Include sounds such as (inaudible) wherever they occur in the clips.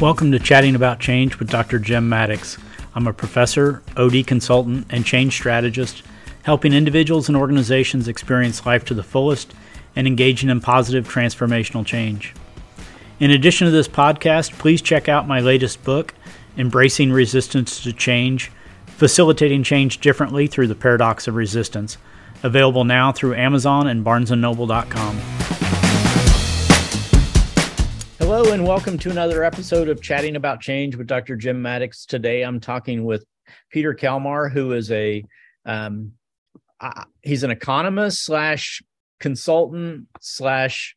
Welcome to Chatting About Change with Dr. Jim Maddox. I'm a professor, OD consultant, and change strategist, helping individuals and organizations experience life to the fullest and engaging in positive transformational change. In addition to this podcast, please check out my latest book, Embracing Resistance to Change Facilitating Change Differently Through the Paradox of Resistance, available now through Amazon and barnesandnoble.com. And welcome to another episode of Chatting About Change with Dr. Jim Maddox. Today I'm talking with Peter Kalmar, who is a um, uh, he's an economist slash consultant slash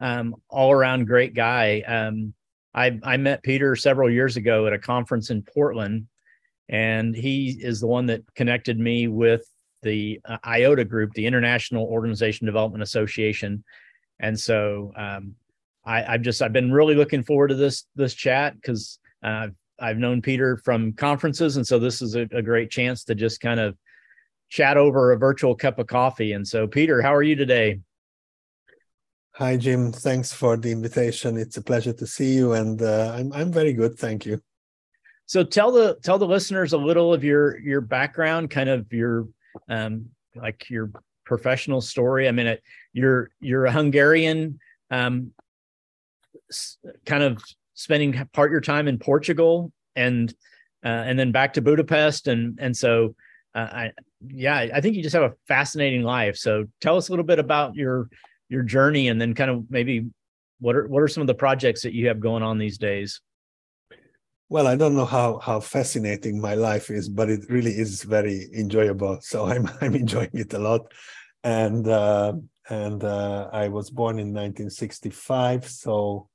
um, all around great guy. Um, I, I met Peter several years ago at a conference in Portland, and he is the one that connected me with the uh, IODA group, the International Organization Development Association. And so um, I, I've just I've been really looking forward to this this chat because uh, I've known Peter from conferences, and so this is a, a great chance to just kind of chat over a virtual cup of coffee. And so, Peter, how are you today? Hi, Jim. Thanks for the invitation. It's a pleasure to see you, and uh, I'm I'm very good. Thank you. So tell the tell the listeners a little of your your background, kind of your um, like your professional story. I mean, it, you're you're a Hungarian um, kind of spending part your time in Portugal and uh, and then back to Budapest and and so uh, I yeah I think you just have a fascinating life. So tell us a little bit about your your journey and then kind of maybe what are what are some of the projects that you have going on these days? Well, I don't know how how fascinating my life is, but it really is very enjoyable. So I'm (laughs) I'm enjoying it a lot, and uh, and uh, I was born in 1965, so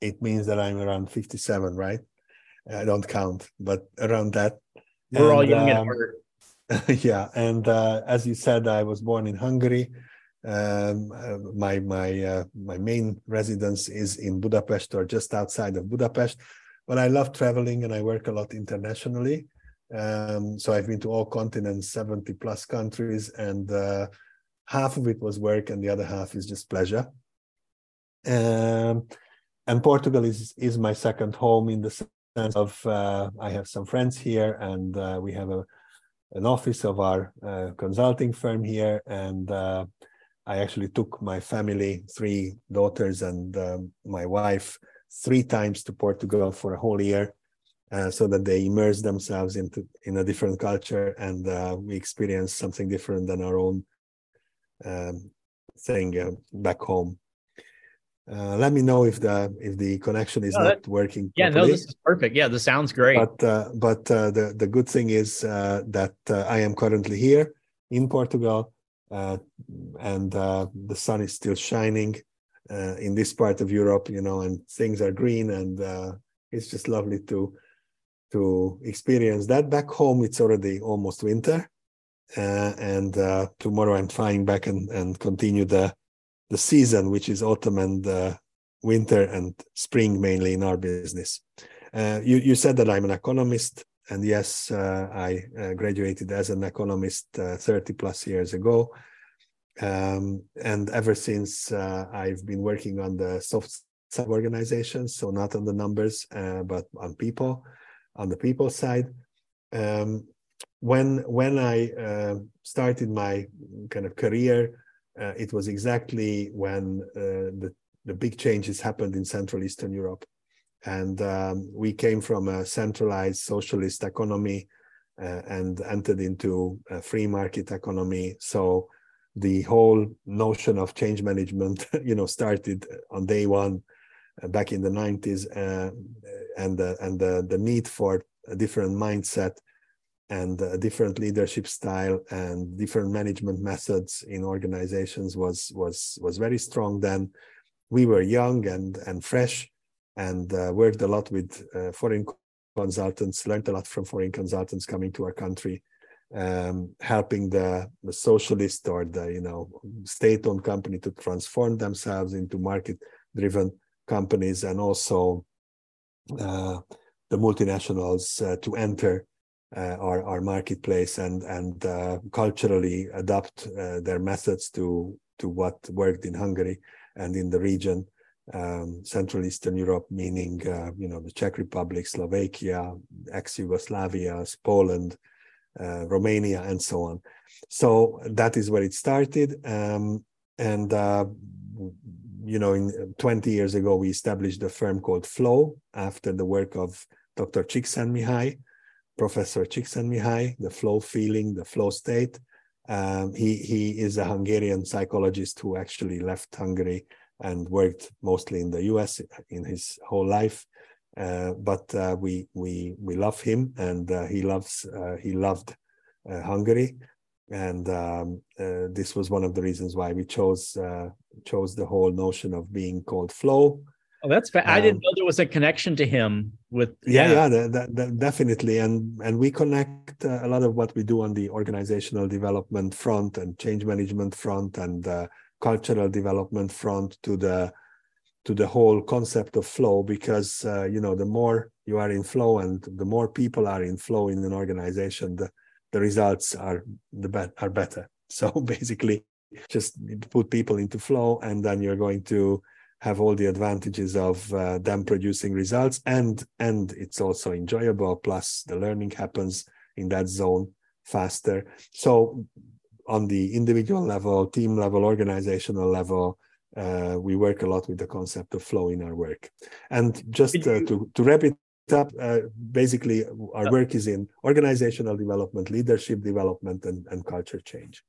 it means that I'm around 57, right? I don't count, but around that. We're and, all young um, (laughs) yeah, and uh, as you said, I was born in Hungary. Um, uh, my my uh, my main residence is in Budapest or just outside of Budapest. But I love traveling and I work a lot internationally. Um, so I've been to all continents, 70 plus countries, and uh, half of it was work and the other half is just pleasure. Um, and Portugal is is my second home in the sense of uh, I have some friends here, and uh, we have a an office of our uh, consulting firm here, and uh, I actually took my family, three daughters and um, my wife, three times to Portugal for a whole year. Uh, so that they immerse themselves into in a different culture and uh, we experience something different than our own um, thing back home uh, let me know if the if the connection is no, not that, working. Yeah, no, this is perfect. Yeah, this sounds great. But uh, but uh, the the good thing is uh, that uh, I am currently here in Portugal, uh, and the sun is still shining in this part of Europe. You know, and things are green, and it's just lovely to to experience that. Back home, it's already almost winter, and tomorrow I'm flying back and and continue the the season, which is autumn and uh, winter and spring mainly in our business. Uh, you, you said that I'm an economist, and yes, uh, I uh, graduated as an economist uh, 30 plus years ago. Um, and ever since, uh, I've been working on the soft side organizations, so not on the numbers, but on people, on the people side. Um, when when I started my kind of career, uh, it was exactly when uh, the, the big changes happened in Central Eastern Europe. And um, we came from a centralized socialist economy uh, and entered into a free market economy. So the whole notion of change management, (laughs) you know, started on day one uh, back in the 90s, uh, and and the the need for a different mindset and a different leadership style and different management methods in organizations was was was very strong then. We were young and and fresh and uh, worked a lot with uh, foreign consultants learned a lot from foreign consultants coming to our country um, helping the, the socialist or the you know state-owned company to transform themselves into market-driven companies and also uh, the multinationals uh, to enter uh, our, our marketplace and and uh, culturally adapt uh, their methods to to what worked in Hungary and in the region um, Central Eastern Europe, meaning uh, you know the Czech Republic, Slovakia, ex-Yugoslavia, Poland, uh, Romania, and so on. So that is where it started, um, and uh, you know, in 20 years ago, we established a firm called Flow after the work of Dr. Csikszentmihalyi, Professor Csikszentmihalyi, the flow feeling, the flow state. Um, he he is a Hungarian psychologist who actually left Hungary and worked mostly in the U.S. in his whole life. Uh, but uh, we we we love him, and uh, he loves uh, he loved uh, Hungary, and um, uh, this was one of the reasons why we chose chose the whole notion of being called flow. Oh, that's fa- um, I didn't um, know there was a connection to him with. Yeah, yeah, yeah that, that, definitely, and and we connect a lot of what we do on the organizational development front and change management front and cultural development front to the to the whole concept of flow because uh, you know the more you are in flow and the more people are in flow in an organization the the results are the bet are better (laughs) so basically just put people into flow and then you're going to have all the advantages of uh, them producing results and and it's also enjoyable plus the learning happens in that zone faster so on the individual level, team level, organizational level, uh, we work a lot with the concept of flow in our work. And just uh, to, to wrap it up, uh, basically, our work is in organizational development, leadership development, and, and culture change.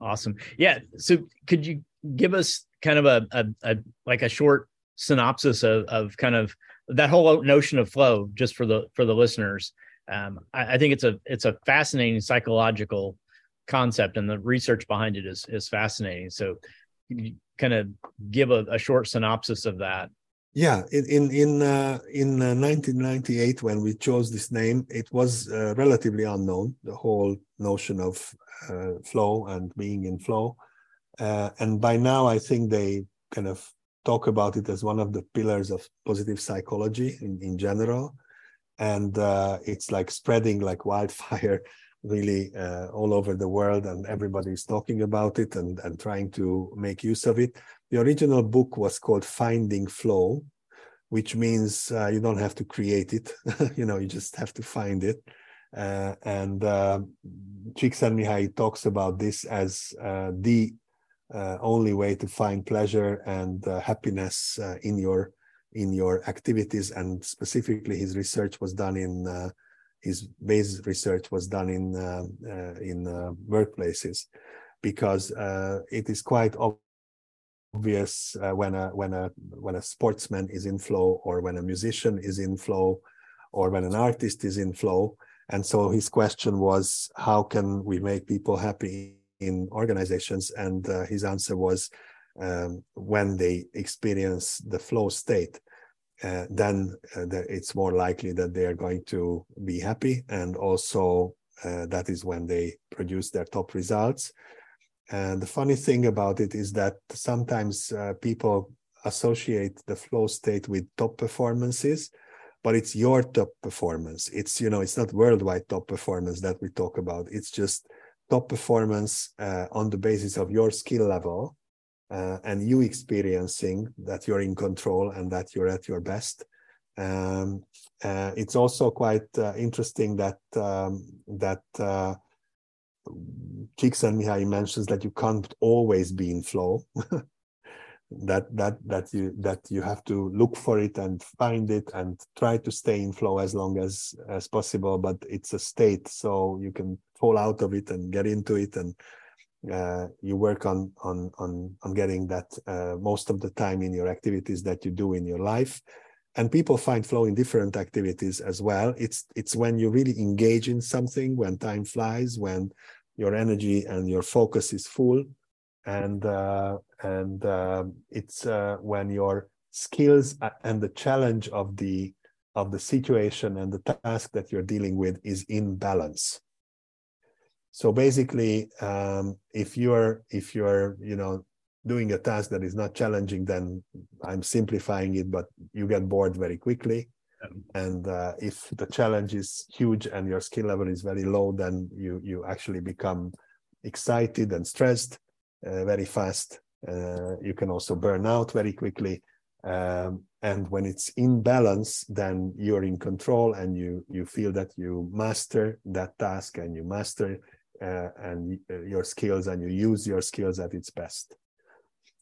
Awesome. Yeah. So, could you give us kind of a, a, a like a short synopsis of, of kind of that whole notion of flow, just for the for the listeners? Um, I, I think it's a it's a fascinating psychological concept and the research behind it is is fascinating. So, kind of give a, a short synopsis of that? Yeah, in in uh, in uh, 1998 when we chose this name, it was uh, relatively unknown. The whole notion of uh, flow and being in flow, uh, and by now I think they kind of talk about it as one of the pillars of positive psychology in in general, and uh, it's like spreading like wildfire (laughs) really uh, all over the world and everybody's talking about it and, and trying to make use of it. The original book was called Finding Flow, which means uh, you don't have to create it, (laughs) you know, you just have to find it. Uh, and uh, Csikszentmihalyi talks about this as uh, the uh, only way to find pleasure and uh, happiness uh, in your in your activities. And specifically, his research was done in his base research was done in uh, uh, in uh, workplaces because it is quite obvious when a when a when a sportsman is in flow or when a musician is in flow or when an artist is in flow and so his question was how can we make people happy in organizations and uh, his answer was um, when they experience the flow state uh, then uh, it's more likely that they are going to be happy. And also, uh, that is when they produce their top results. And the funny thing about it is that sometimes uh, people associate the flow state with top performances, but it's your top performance. It's, you know, it's not worldwide top performance that we talk about. It's just top performance uh, on the basis of your skill level uh, and you experiencing that you're in control and that you're at your best. Um, uh, it's also quite uh, interesting that um, that uh, Csikszentmihalyi mentions that you can't always be in flow. (laughs) that that that you that you have to look for it and find it and try to stay in flow as long as as possible but it's a state so you can fall out of it and get into it and uh, you work on on on on getting that uh, most of the time in your activities that you do in your life. And people find flow in different activities as well. It's it's when you really engage in something when time flies when your energy and your focus is full and uh, and uh, it's uh, when your skills and the challenge of the of the situation and the task that you're dealing with is in balance. So basically um, if you're if you're you know doing a task that is not challenging then i'm simplifying it but you get bored very quickly. And uh, if the challenge is huge and your skill level is very low then you you actually become excited and stressed very fast. Uh, you can also burn out very quickly. Um, and when it's in balance, then you're in control and you you feel that you master that task and you master uh, and uh, your skills and you use your skills at its best.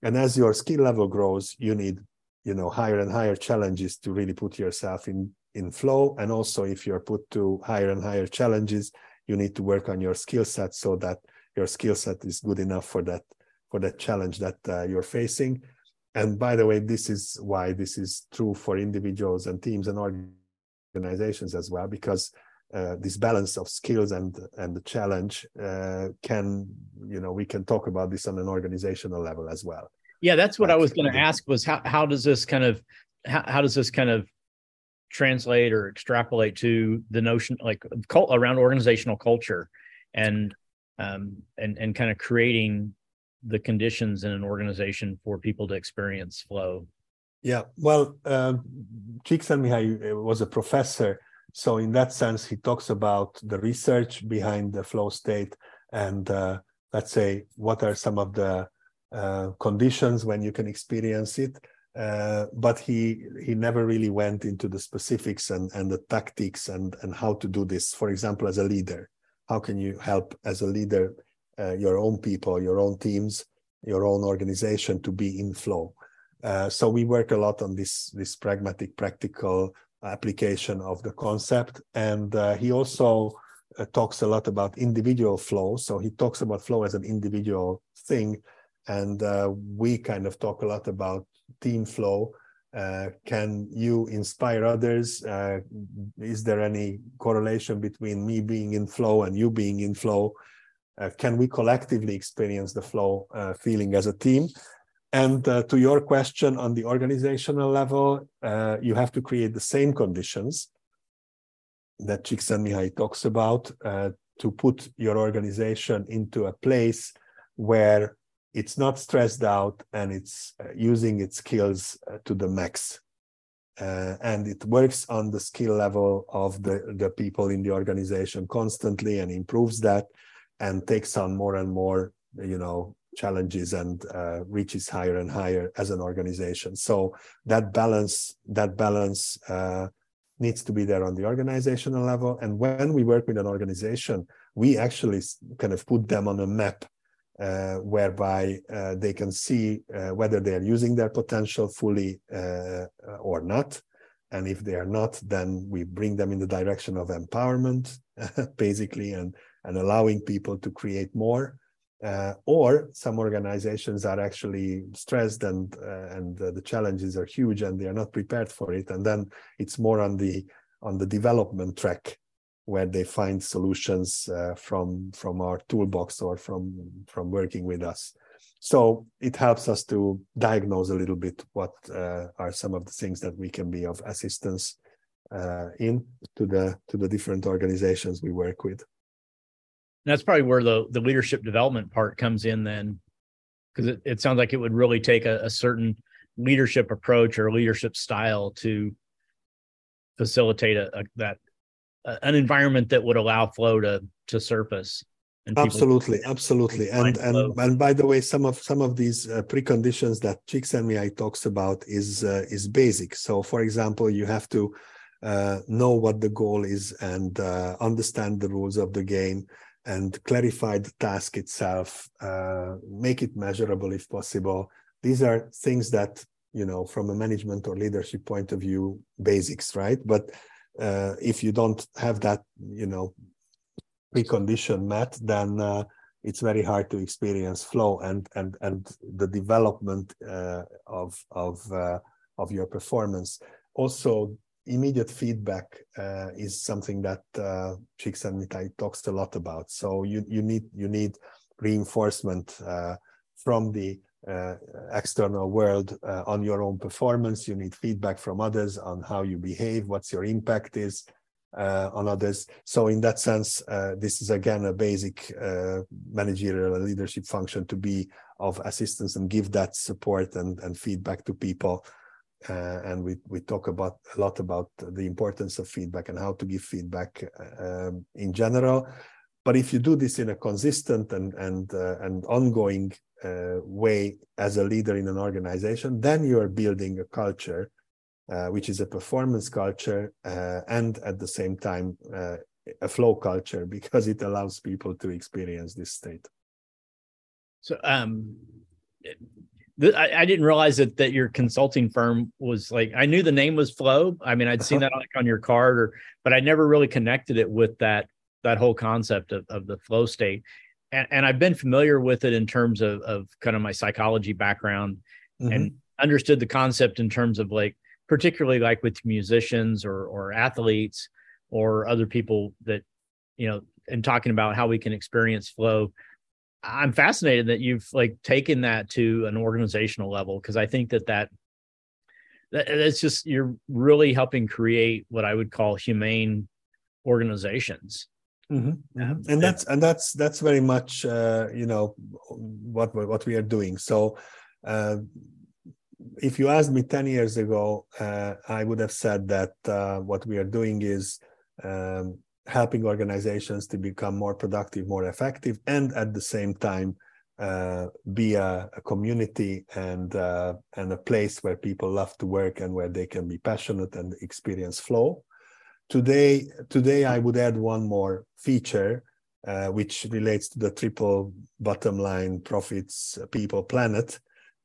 And as your skill level grows, you need you know higher and higher challenges to really put yourself in in flow. And also if you're put to higher and higher challenges you need to work on your skill set so that your skill set is good enough for that for that challenge that uh, you're facing. And by the way this is why this is true for individuals and teams and organizations as well because uh, this balance of skills and and the challenge uh, can you know we can talk about this on an organizational level as well. Yeah that's what like, i was going to ask was how, how does this kind of how, how does this kind of translate or extrapolate to the notion like cult around organizational culture? And um, and and kind of creating the conditions in an organization for people to experience flow. Yeah well um, Csikszentmihalyi uh, was a professor so in that sense he talks about the research behind the flow state and uh, let's say what are some of the uh, conditions when you can experience it. Uh, but he he never really went into the specifics and and the tactics and and how to do this for example as a leader how can you help as a leader uh, your own people your own teams your own organization to be in flow? Uh, so we work a lot on this this pragmatic practical application of the concept. And uh, he also uh, talks a lot about individual flow. So he talks about flow as an individual thing. And uh, we kind of talk a lot about team flow uh, can you inspire others? Uh, is there any correlation between me being in flow and you being in flow? Uh, can we collectively experience the flow uh, feeling as a team? And uh, to your question on the organizational level you have to create the same conditions that Csikszentmihalyi talks about to put your organization into a place where it's not stressed out and it's uh, using its skills uh, to the max. Uh, and it works on the skill level of the, the people in the organization constantly and improves that and takes on more and more you know challenges and uh, reaches higher and higher as an organization. So that balance that balance uh, needs to be there on the organizational level. And when we work with an organization we actually kind of put them on a map uh, whereby uh, they can see uh, whether they are using their potential fully uh, or not. And if they are not, then we bring them in the direction of empowerment, (laughs) basically, and, and allowing people to create more. Uh, or some organizations are actually stressed and uh, and the challenges are huge and they are not prepared for it. And then it's more on the on the development track where they find solutions uh, from from our toolbox or from from working with us. So it helps us to diagnose a little bit what uh, are some of the things that we can be of assistance uh, in to the to the different organizations we work with. That's probably where the the leadership development part comes in then because it, it sounds like it would really take a, a certain leadership approach or leadership style to facilitate a, a, that an environment that would allow flow to to surface absolutely absolutely. and and and by the way some of some of these uh, preconditions that Csikszentmihalyi talks about is uh, is basic. So for example you have to uh, know what the goal is and uh, understand the rules of the game and clarify the task itself uh, make it measurable if possible. These are things that you know from a management or leadership point of view basics right? But uh, if you don't have that you know precondition met then uh, it's very hard to experience flow and and and the development uh, of of uh, of your performance. Also immediate feedback uh, is something that uh, Csikszentmihalyi talks a lot about. So you you need you need reinforcement uh, from the uh, external world uh, on your own performance. You need feedback from others on how you behave, what's your impact is uh, on others. So in that sense, this is again a basic managerial leadership function to be of assistance and give that support and, and feedback to people. Uh, and we we talk about a lot about the importance of feedback and how to give feedback uh, um, in general but if you do this in a consistent and and uh, and ongoing uh, way as a leader in an organization, then you are building a culture, uh, which is a performance culture, uh, and at the same time uh, a flow culture (laughs) because it allows people to experience this state. So, um, I, I, didn't realize that that your consulting firm was like I knew the name was Flow. I mean, I'd seen uh-huh. that like on your card, or but I never really connected it with that that whole concept of, of the flow state. And, and I've been familiar with it in terms of of kind of my psychology background mm-hmm. and understood the concept in terms of like particularly like with musicians or or athletes or other people that you know and talking about how we can experience flow I'm fascinated that you've like taken that to an organizational level because I think that that that's just you're really helping create what I would call humane organizations. Mm-hmm. Yeah. And that's and that's that's very much uh, you know what what we are doing. So uh, if you asked me 10 years ago, uh, I would have said that uh, what we are doing is um, helping organizations to become more productive, more effective, and at the same time uh, be a, a, community and uh, and a place where people love to work and where they can be passionate and experience flow. Today, today I would add one more feature, uh, which relates to the triple bottom line: profits, people, planet.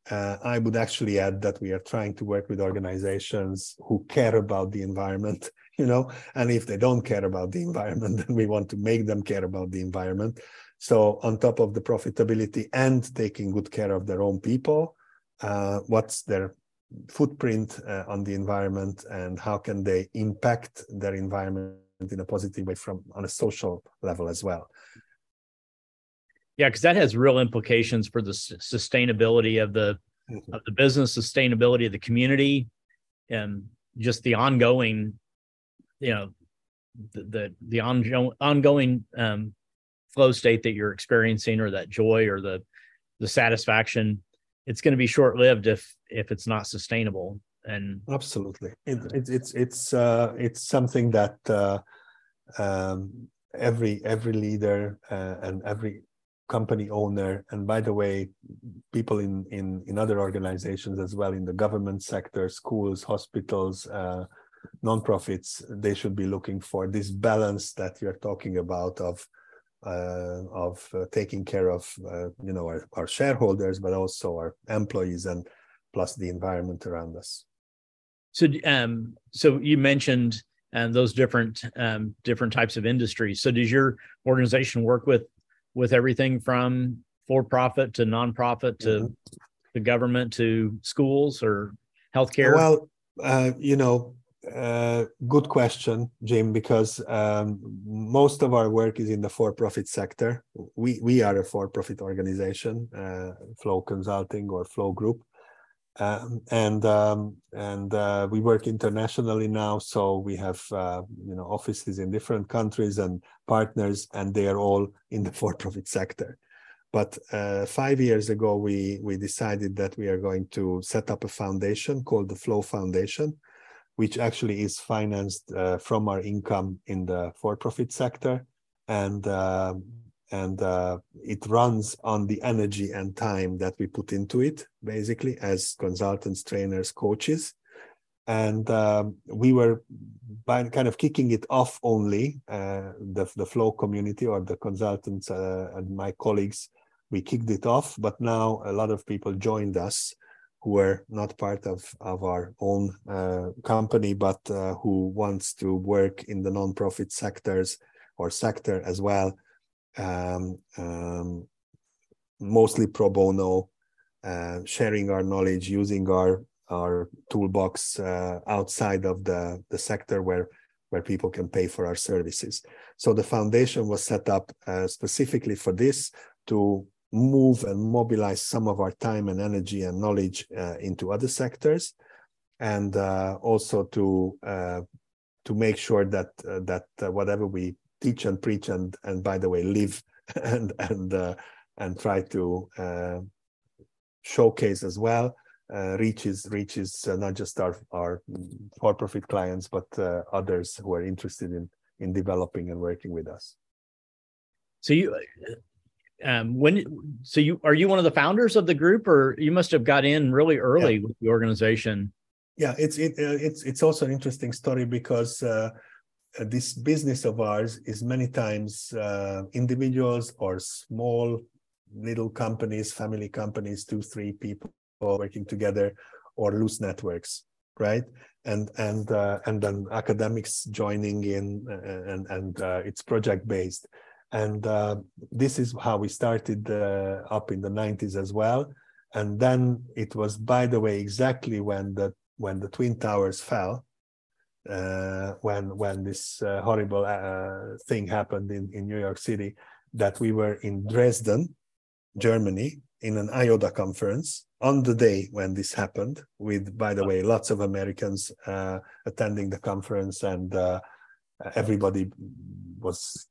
Uh, I would actually add that we are trying to work with organizations who care about the environment (laughs) you know and if they don't care about the environment (laughs) then we want to make them care about the environment so on top of the profitability and taking good care of their own people uh, what's their footprint uh, on the environment and how can they impact their environment in a positive way from on a social level as well yeah because that has real implications for the sustainability of the mm-hmm. of the business sustainability of the community and just the ongoing you know the the, the ongoing ongoing um, flow state that you're experiencing or that joy or the the satisfaction it's going to be short lived if if it's not sustainable. And absolutely. It, it, it's it's uh, it's something that uh, um, every every leader uh, and every company owner and by the way people in in in other organizations as well in the government sector schools hospitals uh, nonprofits they should be looking for this balance that you're talking about of uh, of uh, taking care of uh, you know our, our, shareholders but also our employees and plus the environment around us. So um so you mentioned um, those different um, different types of industries. So does your organization work with with everything from for profit to nonprofit to mm-hmm. the government to schools or healthcare? Well uh, you know uh, good question, Jim, because um, most of our work is in the for-profit sector. We we are a for-profit organization, uh, Flow Consulting or Flow Group, um, and um, and uh, we work internationally now. So we have uh, you know offices in different countries and partners, and they are all in the (laughs) for-profit sector. But uh, five years ago, we we decided that we are going to set up a foundation called the Flow Foundation which actually is financed uh, from our income in the for-profit sector, and uh, and uh, it runs on the energy and time that we put into it, basically as consultants, trainers, coaches. And um, we were by kind of kicking it off only uh, the the flow community or the consultants uh, and my colleagues. We kicked it off, but now a lot of people joined us who are not part of, of our own uh, company, but uh, who wants to work in the nonprofit sectors or sector as well, um, um, mostly pro bono, uh, sharing our knowledge, using our our toolbox uh, outside of the, the sector where where people can pay for our services. So the foundation was set up uh, specifically for this to move and mobilize some of our time and energy and knowledge uh, into other sectors. And uh, also to uh, to make sure that uh, that uh, whatever we teach and preach and and by the way live (laughs) and and uh, and try to showcase as well reaches reaches not just our our for-profit clients but others who are interested in in developing and working with us. So you, um, when so you are you one of the founders of the group, or you must have got in really early yeah. with the organization? Yeah, it's it, uh, it's it's also an interesting story because uh, this business of ours is many times uh, individuals or small little companies, family companies, two three people working together, or loose networks, right? And and uh, and then academics joining in, uh, and and uh, it's project based and uh, this is how we started uh, up in the 90s as well. And then it was by the way exactly when the when the twin towers fell uh, when when this uh, horrible uh, thing happened in, in new york city that we were in dresden germany in an IODA conference on the day when this happened with by the way lots of americans uh, attending the conference and everybody was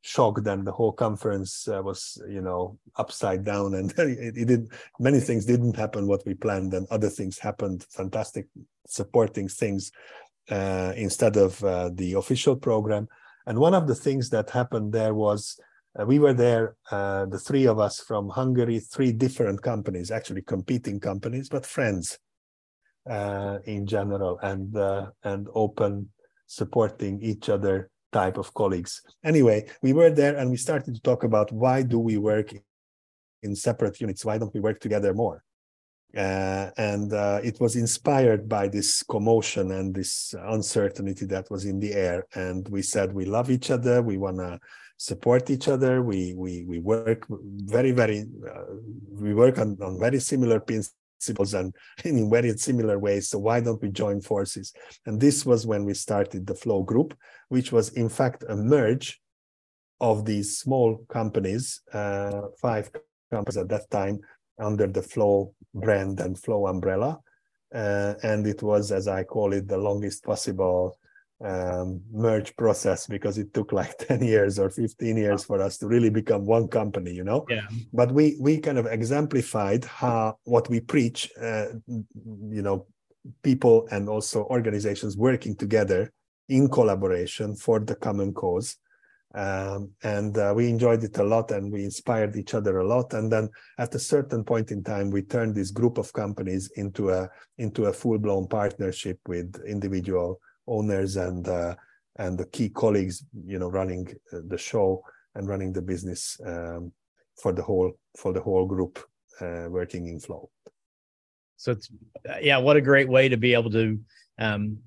shocked and the whole conference uh, was you know upside down and (laughs) it, it, did many things didn't happen what we planned and other things happened fantastic supporting things uh, instead of uh, the official program. And one of the things that happened there was uh, we were there uh, the three of us from hungary three different companies actually competing companies but friends uh, in general and and open supporting each other type of colleagues. Anyway, we were there and we started to talk about why do we work in separate units? Why don't we work together more? Uh, and uh, it was inspired by this commotion and this uncertainty that was in the air. And we said we love each other. We want to support each other. We we we work very very uh, we work on on very similar pins principles and (laughs) in very similar ways. So why don't we join forces? And this was when we started the Flow Group, which was in fact a merge of these small companies, uh, five companies at that time under the Flow brand and Flow umbrella. Uh, and it was, as I call it, the longest possible um, merge process because it took like (laughs) 10 years or 15 years for us to really become one company you know? Yeah. But we we kind of exemplified how what we preach uh, you know people and also organizations working together in collaboration for the common cause. Um, and uh, we enjoyed it a lot and we inspired each other a lot. And then at a certain point in time we turned this group of companies into a into a full-blown partnership with individual owners and uh, and the key colleagues, you know, running uh, the show and running the business um, for the whole for the whole group uh, working in flow. So it's yeah, what a great way to be able to um,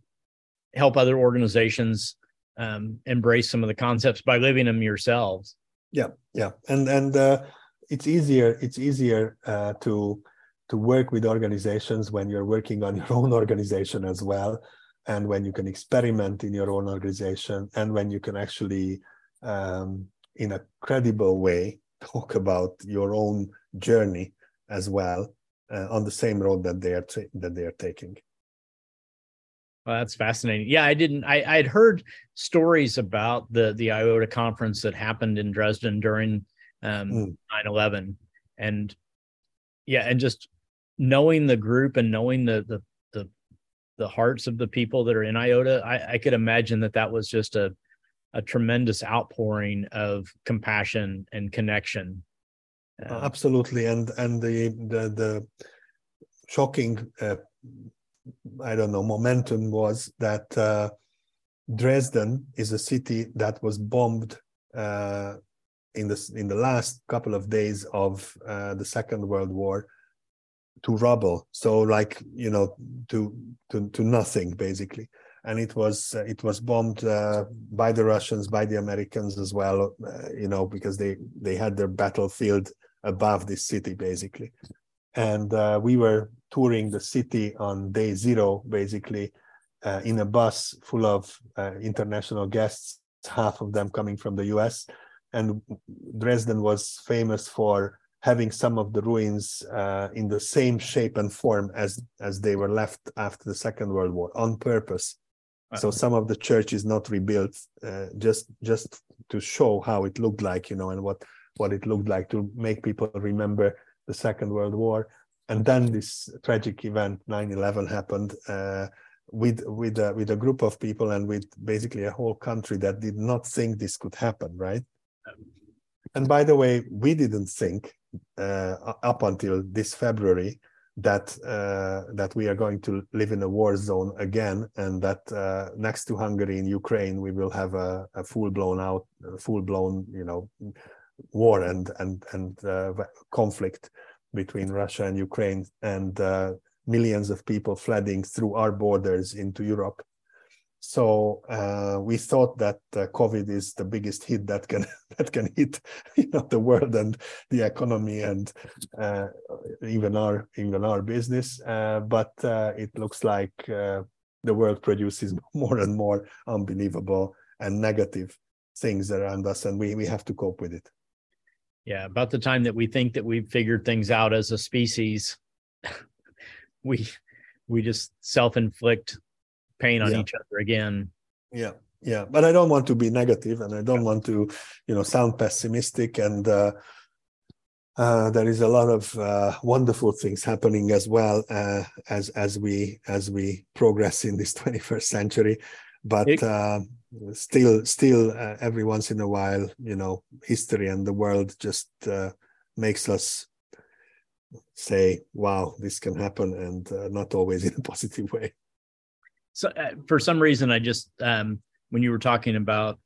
help other organizations um, embrace some of the concepts by living them yourselves. Yeah, yeah, and and uh, it's easier it's easier uh, to to work with organizations when you're working on your own (laughs) organization as well and when you can experiment in your own organization and when you can actually um, in a credible way (laughs) talk about your own journey as well uh, on the same road that they are tra- that they are taking well, that's fascinating. Yeah, I didn't. I I'd heard stories about the the IODA conference that happened in Dresden during um, mm. 9/11, and yeah, and just knowing the group and knowing the the the hearts of the people that are in IODA, I, I could imagine that that was just a a tremendous outpouring of compassion and connection. Uh, Absolutely, and and the the the shocking, uh, I don't know, momentum was that uh, Dresden is a city that was bombed uh, in the in the last couple of days of uh, the Second World War to rubble. So like you know to to to nothing basically. And it was uh, it was bombed uh, by the russians by the americans as well uh, you know because they they had their battlefield above this city basically. And uh, we were touring the city on day zero basically uh, in a bus full of uh, international guests half of them coming from the us and dresden was famous for having some of the ruins uh, in the same shape and form as as they were left after the Second World War on purpose. So some of the church is not rebuilt, uh, just just to show how it looked like, you know, and what what it looked like to make people remember the Second World War. And then this tragic event, 9/11, happened. Uh, with with a, with a group of people and with basically a whole country that did not think this could happen, right? and by the way, we didn't think up until this February that uh, that we are going to live in a war zone again, and that uh, next to Hungary in Ukraine, we will have a, a full blown out, full blown, you know, war and and and uh, conflict between Russia and Ukraine, and uh, millions of people flooding through our borders into Europe. So uh, we thought that uh, COVID is the biggest hit that can (laughs) that can hit you know the world and the economy and uh, even our even our business. Uh, but uh, it looks like uh, the world produces (laughs) more and more unbelievable and negative things around us, and we we have to cope with it. Yeah, about the time that we think that we've figured things out as a species, (laughs) we we just self-inflict pain on yeah. each other again. Yeah, yeah, but I don't want to be negative, and I don't want to, you know, sound pessimistic. And uh, uh, there is a lot of uh, wonderful things happening as well uh, as as we as we progress in this (laughs) 21st century. But it, uh, still, still, uh, every once in a while, you know, history and the world just makes us say, "Wow, this can happen," and not always in a (laughs) positive way so uh, for some reason i just um when you were talking about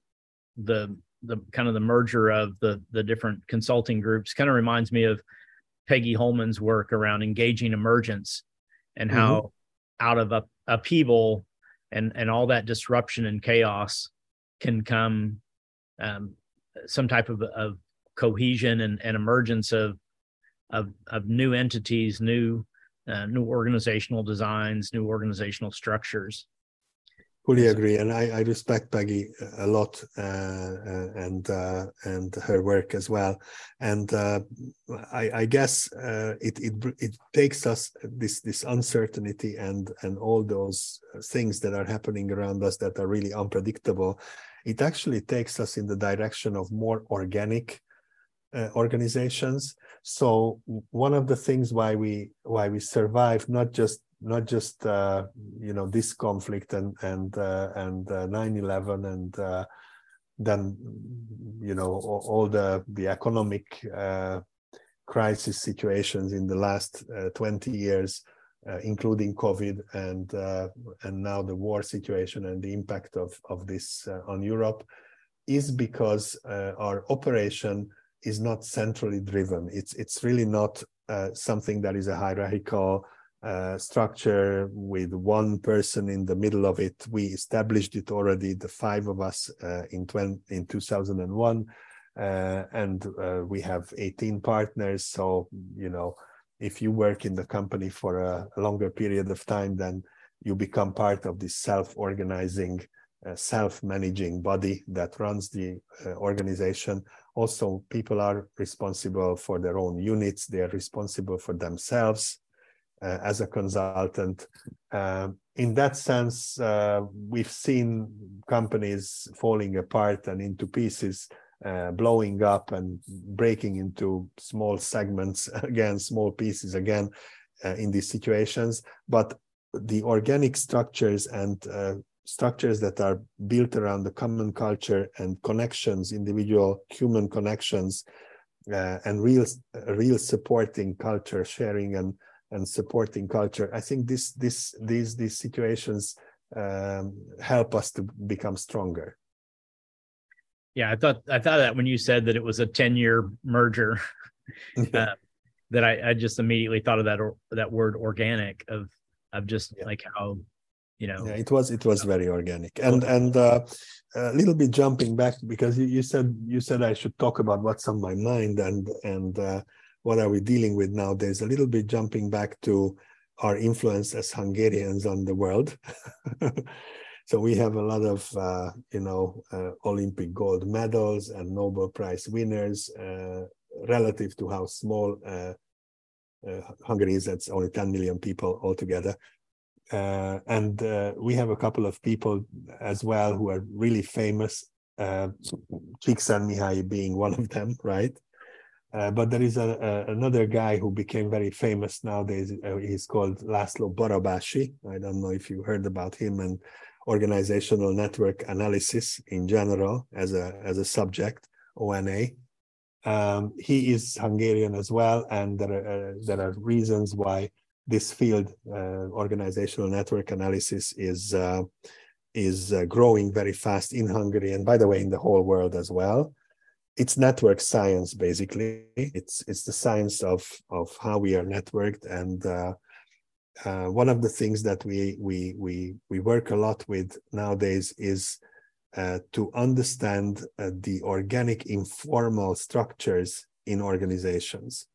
the the kind of the merger of the the different consulting groups kind of reminds me of peggy holman's work around engaging emergence and how mm-hmm. out of up, upheaval and and all that disruption and chaos can come um, some type of, of cohesion and, and emergence of of of new entities new uh, new organizational designs, new organizational structures. Fully agree, and I, I respect Peggy a lot uh, uh, and uh, and her work as well. And uh, I, I, guess uh, it, it it takes us this this uncertainty and and all those things that are happening around us that are really unpredictable. It actually takes us in the direction of more organic uh, organizations. So one of the things why we why we survive not just not just uh, you know this conflict and and uh, and 9/11 uh, and uh, then you know all, all the the economic uh, crisis situations in the last 20 years. including COVID and and now the war situation and the impact of of this on Europe, is because our operation is not centrally driven. It's it's really not uh, something that is a hierarchical uh, structure with one person in the middle of it. We established it already, the five of us uh, in 20, in 2001, uh, and uh, we have 18 partners. So you know, if you work in the company for a, a longer period of time, then you become part of this self-organizing self-managing body that runs the uh, organization also people are responsible for their own units. They are responsible for themselves uh, as a consultant. Um, in that sense uh, we've seen companies falling apart and into pieces uh, blowing up and breaking into small segments (laughs) again small pieces again uh, in these situations. But the organic structures and uh, structures that are built around the common culture and connections, individual human connections, uh, and real real supporting culture, sharing and and supporting culture. I think this this these these situations um, help us to become stronger. Yeah, I thought I thought that when you said that it was a ten year merger, (laughs) (laughs) uh, that I, I just immediately thought of that or, that word organic of of just yeah. like how you know. Yeah it was it was very organic. And and uh, a little bit jumping back because you, you said you said i should talk about what's on my mind and and uh, what are we dealing with now there's a little bit jumping back to our influence as hungarians on the world. (laughs) So we have a lot of uh, you know uh, olympic gold medals and nobel prize winners uh, relative to how small uh, hungary is. That's only 10 million people altogether uh, and uh, we have a couple of people as well who are really famous, uh, Csikszentmihalyi being one of them, right? Uh, but there is a, a, another guy who became very famous nowadays. Uh, he's called Laszlo Barabási. I don't know if you heard about him and organizational network analysis in general as a as a subject, ONA. Um, he is Hungarian as well, and there are, uh, there are reasons why this field, uh, organizational network analysis, is uh, is uh, growing very fast in Hungary, and by the way, in the whole world as well. It's network science, basically. It's it's the science of of how we are networked, and uh, uh, one of the things that we we we we work a lot with nowadays is uh, to understand uh, the organic informal structures in organizations.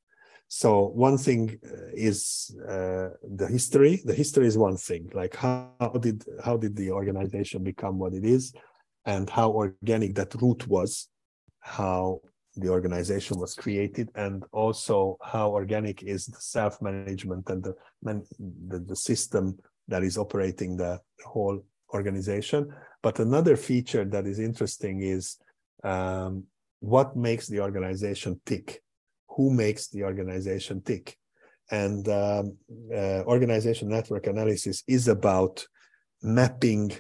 So one thing uh, is uh, the history. The history is one thing, like how, did how did the organization become what it is, and how organic that root was, how the organization was created, and also how organic is the self-management and the, the, the system that is operating the whole organization. But another feature that is interesting is um, what makes the organization tick. Who makes the organization tick? And um, uh, organization network analysis is about mapping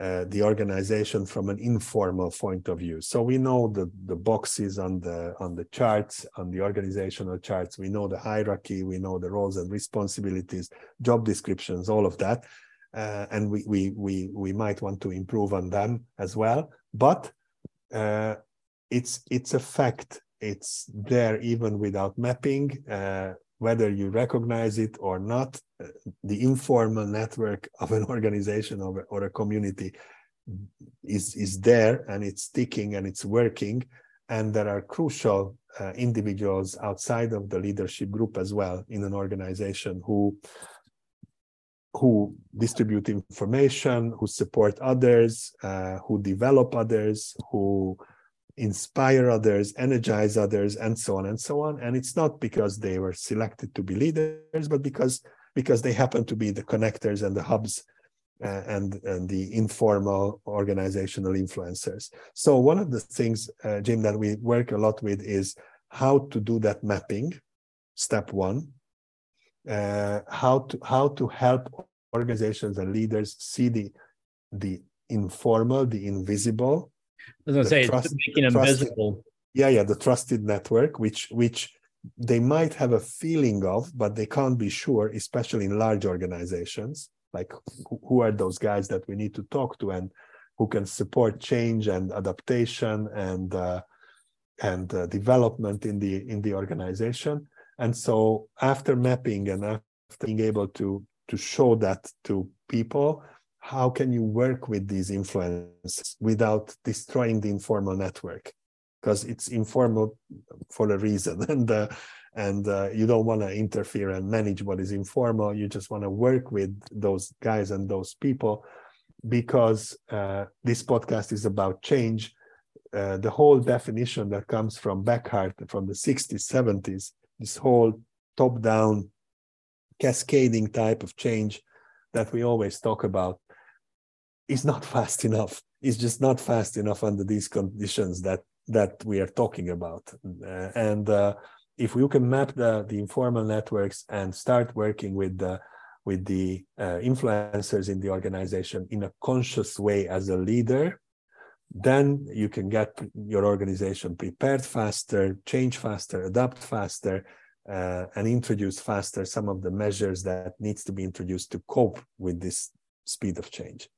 uh, the organization from an informal point of view. So we know the, the boxes on the on the charts, on the organizational charts. We know the hierarchy. We know the roles and responsibilities, job descriptions, all of that uh, and we, we we we might want to improve on them as well. But uh, it's it's a fact. It's there even without mapping. Uh, whether you recognize it or not, uh, the informal network of an (laughs) organization or, or a community is is there and it's ticking and it's working. And there are crucial uh, individuals outside of the leadership group as well in an organization who who distribute information, who support others, uh, who develop others, who inspire others, energize others, and so on and so on. And it's not because they were selected to be leaders, but because because they happen to be the connectors and the hubs uh, and and the informal organizational influencers. So one of the things, uh, Jim, that we work a lot with is how to do that mapping. Step one, uh, how to how to help organizations and leaders see the the informal, the invisible. I was going to say trust, making them visible. Yeah, yeah, the trusted network, which which they might have a feeling of, but they can't be sure, especially in large organizations. Like who are those guys that we need to talk to and who can support change and adaptation and uh, and uh, development in the in the organization and so after mapping and after being able to to show that to people, how can you work with these influences without destroying the informal network? Because it's informal for a reason, (laughs) and uh, and uh, you don't want to interfere and manage what is informal. You just want to work with those guys and those people, because uh, this podcast is about change. Uh, the whole definition that comes from Beckhard from the 60s, 70s this whole top down cascading type of change that we always talk about is not (laughs) fast enough it's just not fast enough under these conditions that that we are talking about uh, and uh, if you can map the the informal networks and start working with the with the uh, influencers in the organization in a conscious way as a leader then you can get your organization prepared faster, change faster, adapt faster, uh, and introduce faster some of the measures that needs to be introduced to cope with this speed of change.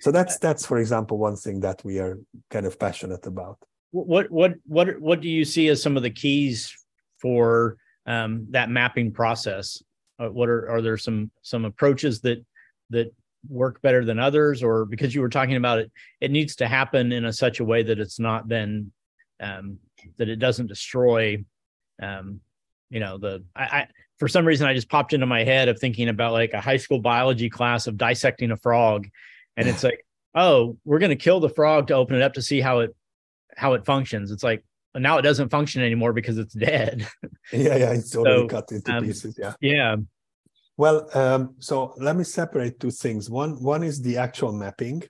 So that's that's for example one thing that we are kind of passionate about. What what what what do you see as some of the keys for um, that mapping process? Uh, what are are there some some approaches that that work better than others or because you were talking about it it needs to happen in a such a way that it's not then um, that it doesn't destroy um, you know the I, I for some reason i just popped into my head of thinking about like a high school biology class of dissecting a frog and it's (laughs) like oh we're going to kill the frog to open it up to see how it how it functions it's like now it doesn't function anymore because it's dead (laughs) yeah yeah it's already so, cut into um, pieces yeah yeah well, um, so let me separate two things. One one is the actual mapping,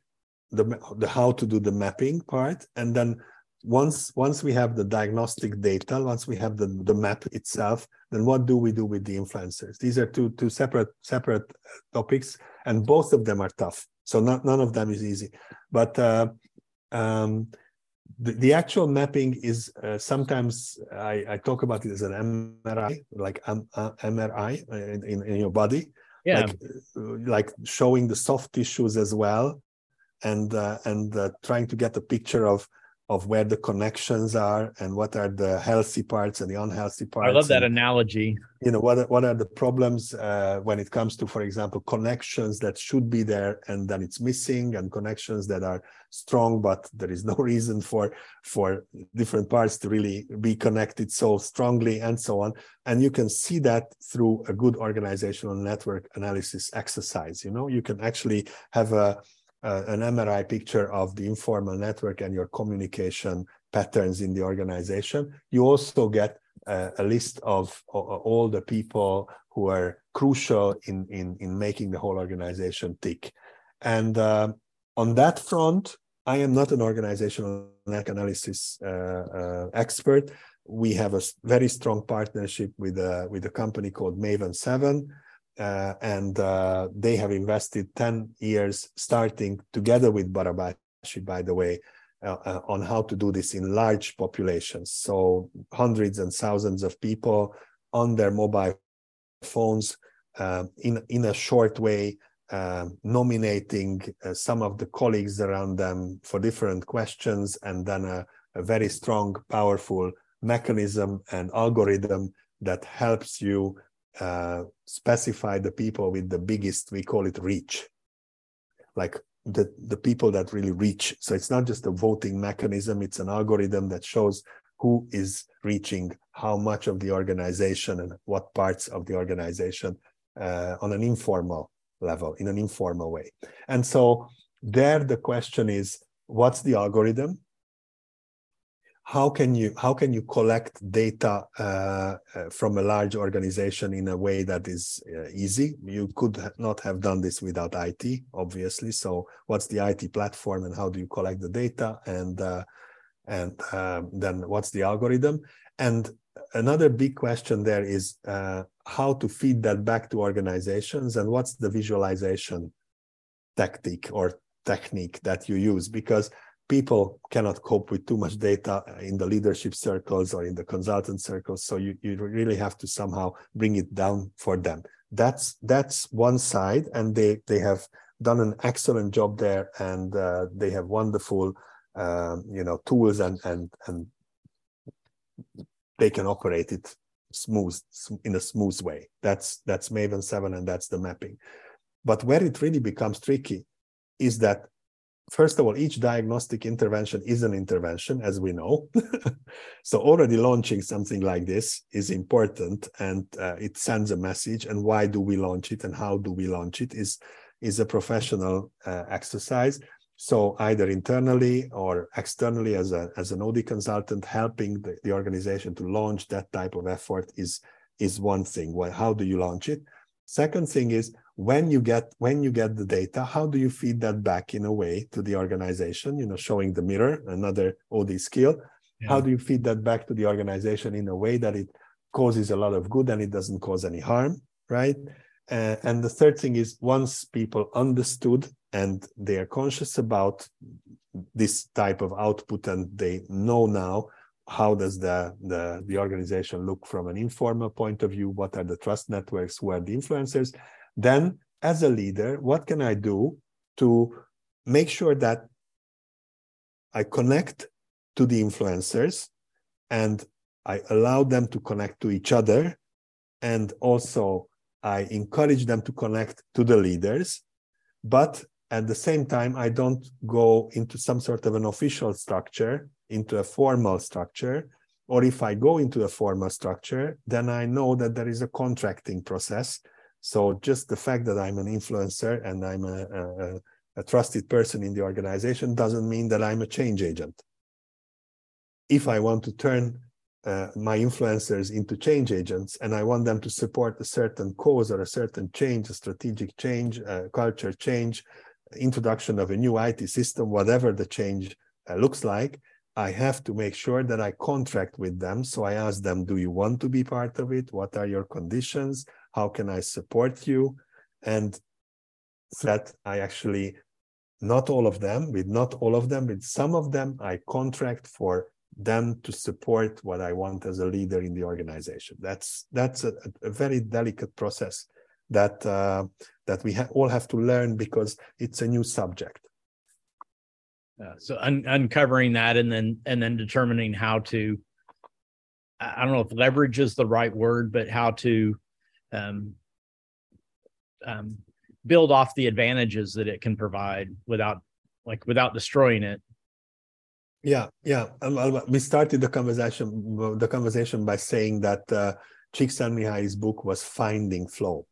the the how to do the mapping part, and then once once we have the diagnostic data, once we have the the map itself, then what do we do with the influencers? These are two two separate separate topics, and both of them are tough. So not none of them is easy, but uh, um, the, the actual mapping is uh, sometimes I, I, talk about it as an MRI, like um, uh, MRI in, in, your body, yeah. like, like showing the soft tissues as well, and uh, and uh, trying to get a picture of of where the connections are and what are the healthy parts and the unhealthy parts. I love that and, analogy. You know what what are the problems uh, when it comes to, for example, connections that should be there and then it's missing, and connections that are strong but there is no (laughs) reason for for different parts to really be connected so strongly and so on. And you can see that through a good organizational network analysis exercise. You know, you can actually have a uh, an MRI picture of the informal network and your communication patterns in the organization. You also get uh, a list of uh, all the people who are crucial in, in, in making the whole organization tick. And uh, on that front, I am not an organizational analysis uh, uh, expert. We have a very strong partnership with a, with a company called Maven 7, uh, and uh, they have invested 10 years starting together with Barabási, by the way, uh, uh, on how to do this in large populations. So hundreds and thousands of people on their mobile phones uh, in, in a short way, uh, nominating some of the colleagues around them for different questions, and then a, a very strong, powerful mechanism and algorithm that helps you uh, specify the people with the biggest, we call it reach, like the, the people that really reach. So it's not just a voting mechanism, it's an algorithm that shows who is reaching how much of the organization and what parts of the organization uh, on an informal level, in an informal way. And so there the question is, what's the algorithm? How can you how can you collect data uh, uh, from a large organization in a way that is uh, easy? You could not have done this without it obviously. So what's the it platform and how do you collect the data? And uh, and um, then what's the algorithm? And another big question there is uh, how to feed that back to organizations and what's the visualization tactic or technique that you use? Because people cannot cope with too much data in the leadership circles or in the consultant circles so you, you really have to somehow bring it down for them. That's that's one side and they they have done an excellent job there and uh, they have wonderful um, you know tools and and and they can operate it smooth in a smooth way. That's that's maven 7 and that's the mapping. But where it really becomes tricky is that first of all, each diagnostic intervention is an intervention, as we know. (laughs) so already launching something like this is important and uh, it sends a message. And why do we launch it and how do we launch it is, is a professional uh, exercise. So either internally or externally as, a, as an OD consultant, helping the, the organization to launch that type of effort is, is one thing. Well, how do you launch it? Second thing is when you get when you get the data, how do you feed that back in a way to the organization? You know, showing the mirror, another OD skill. Yeah. How do you feed that back to the organization in a way that it causes a lot of good and it doesn't cause any harm, right? Uh, and the third thing is once people understood and they are conscious about this type of output and they know now how does the, the, the organization look from an informal point of view? What are the trust networks? Who are the influencers? Then, as a leader, what can I do to make sure that I connect to the influencers and I allow them to connect to each other? And also I encourage them to connect to the leaders, but at the same time, I don't go into some sort of an official structure into a formal structure, or if I go into a formal structure, then I know that there is a contracting process. So just the fact that I'm an influencer and I'm a, a, a trusted person in the organization doesn't mean that I'm a change agent. If I want to turn uh, my influencers into change agents and I want them to support a certain cause or a certain change, a strategic change, culture change, introduction of a new IT system, whatever the change uh, looks like, I have to make sure that I contract with them. So I ask them, do you want to be part of it? What are your conditions? How can I support you? And that I actually not all of them, with not all of them, with some of them, I contract for them to support what I want as a leader in the organization. That's that's a, a very delicate process that uh, that we ha- all have to learn because it's a new subject. Uh, so un- uncovering that and then and then determining how to I don't know if leverage is the right word, but how to um, um, build off the advantages that it can provide without like without destroying it yeah yeah we started the conversation the conversation by saying that uh, Csikszentmihalyi's book was finding flow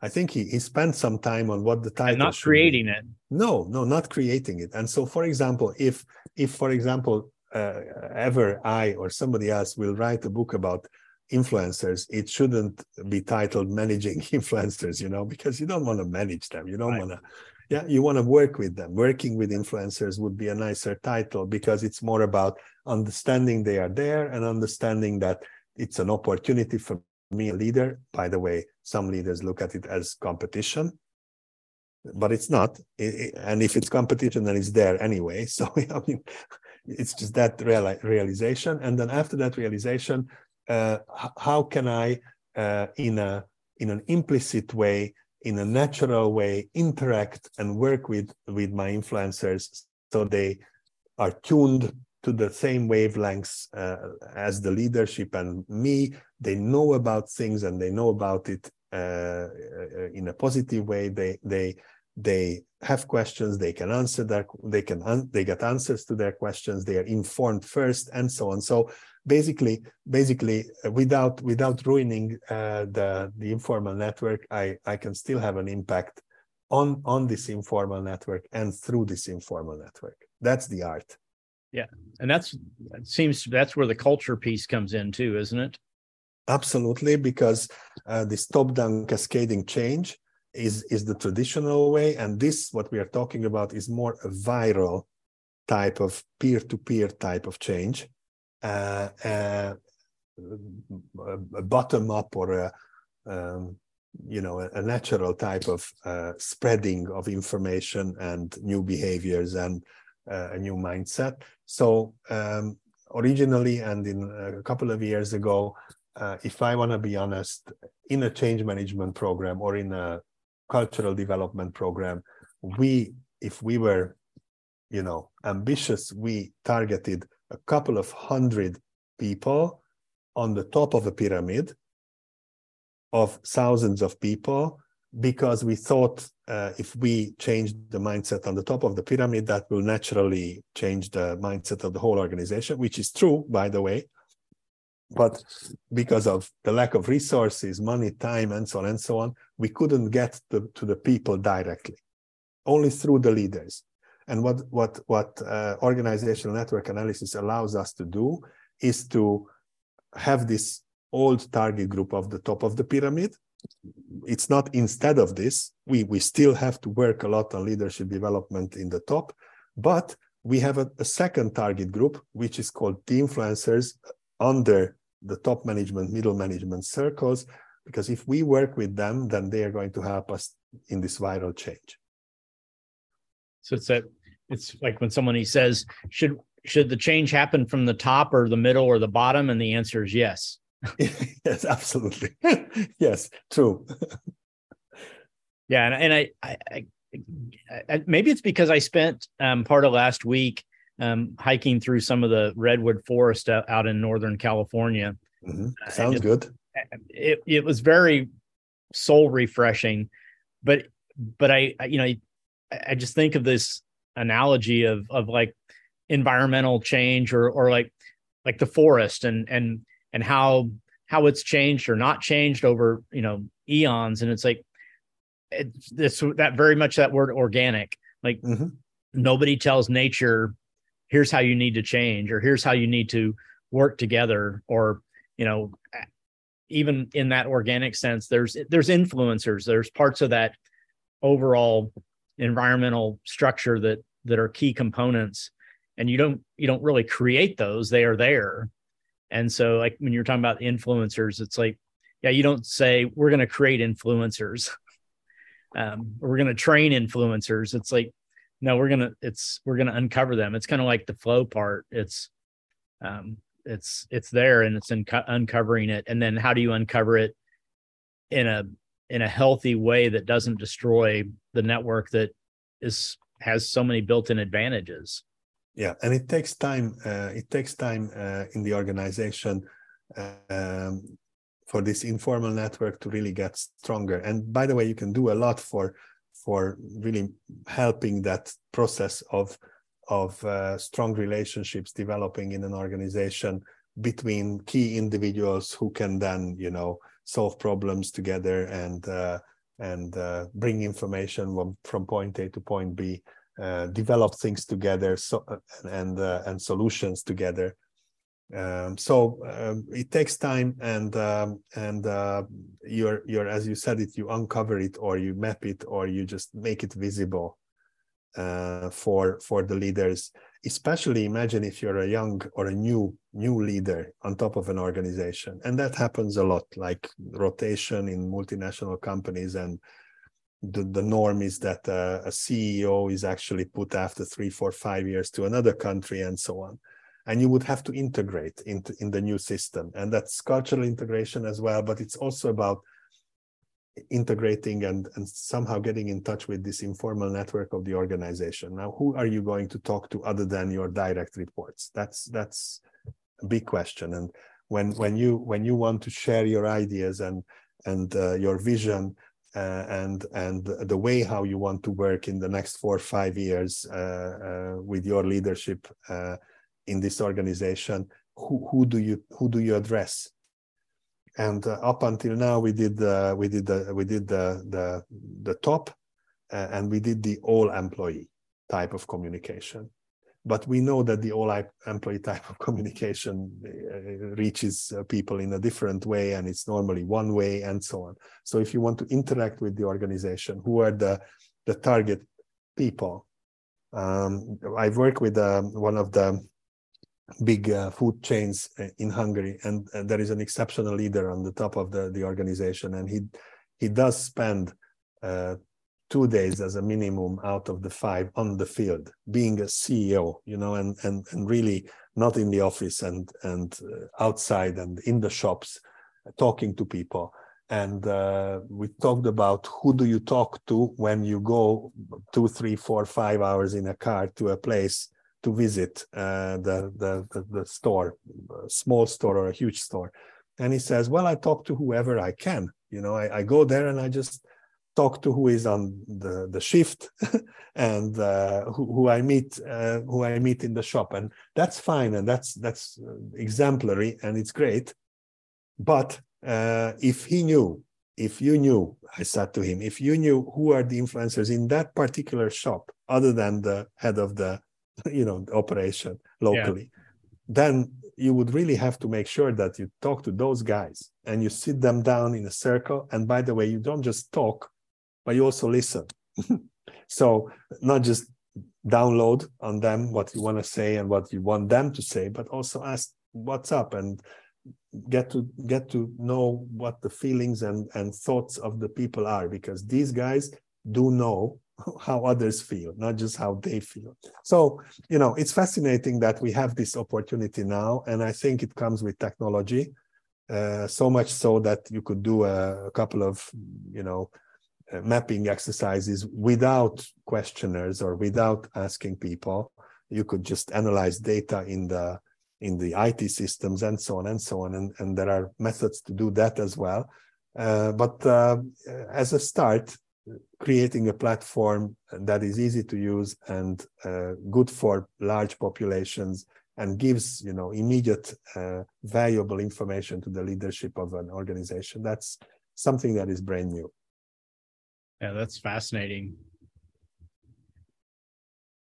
I think he, he spent some time on what the title and not creating be. it. No, no, not creating it. And so, for example, if if for example uh, ever I or somebody else will write a book about influencers, it shouldn't be titled managing (laughs) influencers, you know, because you don't want to manage them. You don't right. want to, yeah, you want to work with them. Working with influencers would be a nicer title because it's more about understanding they are there and understanding that it's an opportunity for me, a leader. By the way, some leaders look at it as competition, but it's not. and if it's competition, then it's there anyway. (laughs) So I mean, it's just that real, realization. And then after that realization, how can I, uh, in a in an implicit way, in a natural way, interact and work with with my influencers so they are tuned to the same wavelengths uh, as the leadership and me. They know about things and they know about it uh, uh in a positive way. They they they have questions they can answer their they can they get answers to their questions they are informed first and so on so basically basically uh, without without ruining uh, the the informal network i i can still have an impact on on this informal network and through this informal network. That's the art. Yeah and that's it seems that's where the culture piece comes in too isn't it? Absolutely because uh, this top down cascading change is is the traditional way and this what we are talking about is more a viral type of peer-to-peer type of change uh, uh, a bottom up or a um, you know a, natural type of uh, spreading of information and new behaviors and uh, a new mindset. So um, originally and in a couple of years ago uh, if i want to be honest in a change management program or in a cultural development program we if we were you know ambitious we targeted a couple of hundred people on the top of a pyramid of thousands of people because we thought uh, if we change the mindset on the top of the pyramid that will naturally change the mindset of the whole organization which is true by the way. But because of the lack of resources money time and so on and so on we couldn't get to, to the people directly. Only through the leaders and what what what uh, organizational network analysis allows us to do is to have this old target group of the top of the pyramid it's not instead of this we we still have to work a lot on leadership development in the top but we have a, a second target group which is called the influencers under the top management, middle management circles, because if we work with them, then they are going to help us in this viral change. So it's that it's like when somebody says, should should the change happen from the top or the middle or the bottom? And the answer is yes. (laughs) yes, absolutely. (laughs) yes, true. (laughs) yeah, and, and I, I, I, I, maybe it's because I spent um, part of last week um, hiking through some of the redwood forest out in Northern California. Mm-hmm. Sounds it, good. It, it was very soul refreshing, but, but I, you know, I just think of this analogy of, of like environmental change or, or like, like the forest and, and, and how, how it's changed or not changed over, you know, eons. And it's like, it's this, that very much that word organic, like mm-hmm. nobody tells nature here's how you need to change or here's how you need to work together or you know even in that organic sense there's there's influencers there's parts of that overall environmental structure that that are key components and you don't you don't really create those they are there. And so like when you're talking about influencers it's like yeah you don't say we're going to create influencers. (laughs) Um, we're going to train influencers. It's like no we're gonna it's we're gonna uncover them. It's kind of like the flow part. It's um it's it's there and it's in uncovering it. And then how do you uncover it in a in a healthy way that doesn't destroy the network that is has so many built-in advantages. Yeah and it takes time uh, it takes time uh, in the organization um, for this informal network to really get stronger. And by the way you can do a lot for for really helping that process of of uh, strong relationships developing in an organization between key individuals who can then you know solve problems together and uh, and uh, bring information from point A to point B, uh, develop things together, so and uh, and solutions together. Um, so um, it takes time, and um, and uh, you're you're as you said it, you uncover it, or you map it, or you just make it visible uh, for for the leaders especially imagine if you're a young or a new new leader on top of an organization. And that happens a lot like rotation in multinational companies. And the, the norm is that uh, a ceo is actually put after three four five years to another country and so on. And you would have to integrate into in the new system. And that's cultural integration as well but it's also about integrating and, and somehow getting in touch with this informal network of the organization. Now, who are you going to talk to other than your direct reports? That's that's a big question. And when when you when you want to share your ideas and and uh, your vision uh, and and the way how you want to work in the next four or five years uh, uh with your leadership uh, in this organization, who who do you who do you address? And uh, up until now we did we did the we did the the, the top uh, and we did the all employee type of communication. But we know that the all employee type of (laughs) communication uh, reaches uh, people in a different way and it's normally one way and so on. So if you want to interact with the organization who are the the target people um, i've worked with um, one of the big uh, food chains uh, in Hungary, and uh, there is an exceptional leader on the top of the, the organization, and he he does spend uh, two days as a minimum out of the five on the field, being a CEO, you know, and and and really not in the office and and uh, outside and in the shops, talking to people. And we talked about who do you talk to when you go two, three, four, five hours in a car to a place to visit uh, the, the, the the store, small store or a huge store, and he says, "Well, I talk to whoever I can. You know, I, I go there and I just talk to who is on the the shift (laughs) and uh, who, who, I meet uh, who I meet in the shop, and that's fine and that's that's exemplary and it's great. But uh, if he knew, if you knew, I said to him, if you knew who are the influencers in that particular shop, other than the head of the (laughs) you know operation locally yeah. then you would really have to make sure that you talk to those guys and you sit them down in a circle and by the way you don't just talk but you also listen (laughs) so not just download on them what you want to say and what you want them to say but also ask what's up and get to get to know what the feelings and and thoughts of the people are because these guys do know how others feel, not just how they feel. So, you know, it's fascinating that we have this opportunity now, and I think it comes with technology. Uh, so much so that you could do a, a couple of, you know, uh, mapping exercises without questionnaires or without asking people. You could just analyze data in the in the IT systems and so on and so on, and, and there are methods to do that as well. Uh, but uh, as a start, creating a platform that is easy to use and uh, good for large populations and gives you know immediate uh, valuable information to the leadership of an organization. That's something that is brand new. Yeah that's fascinating.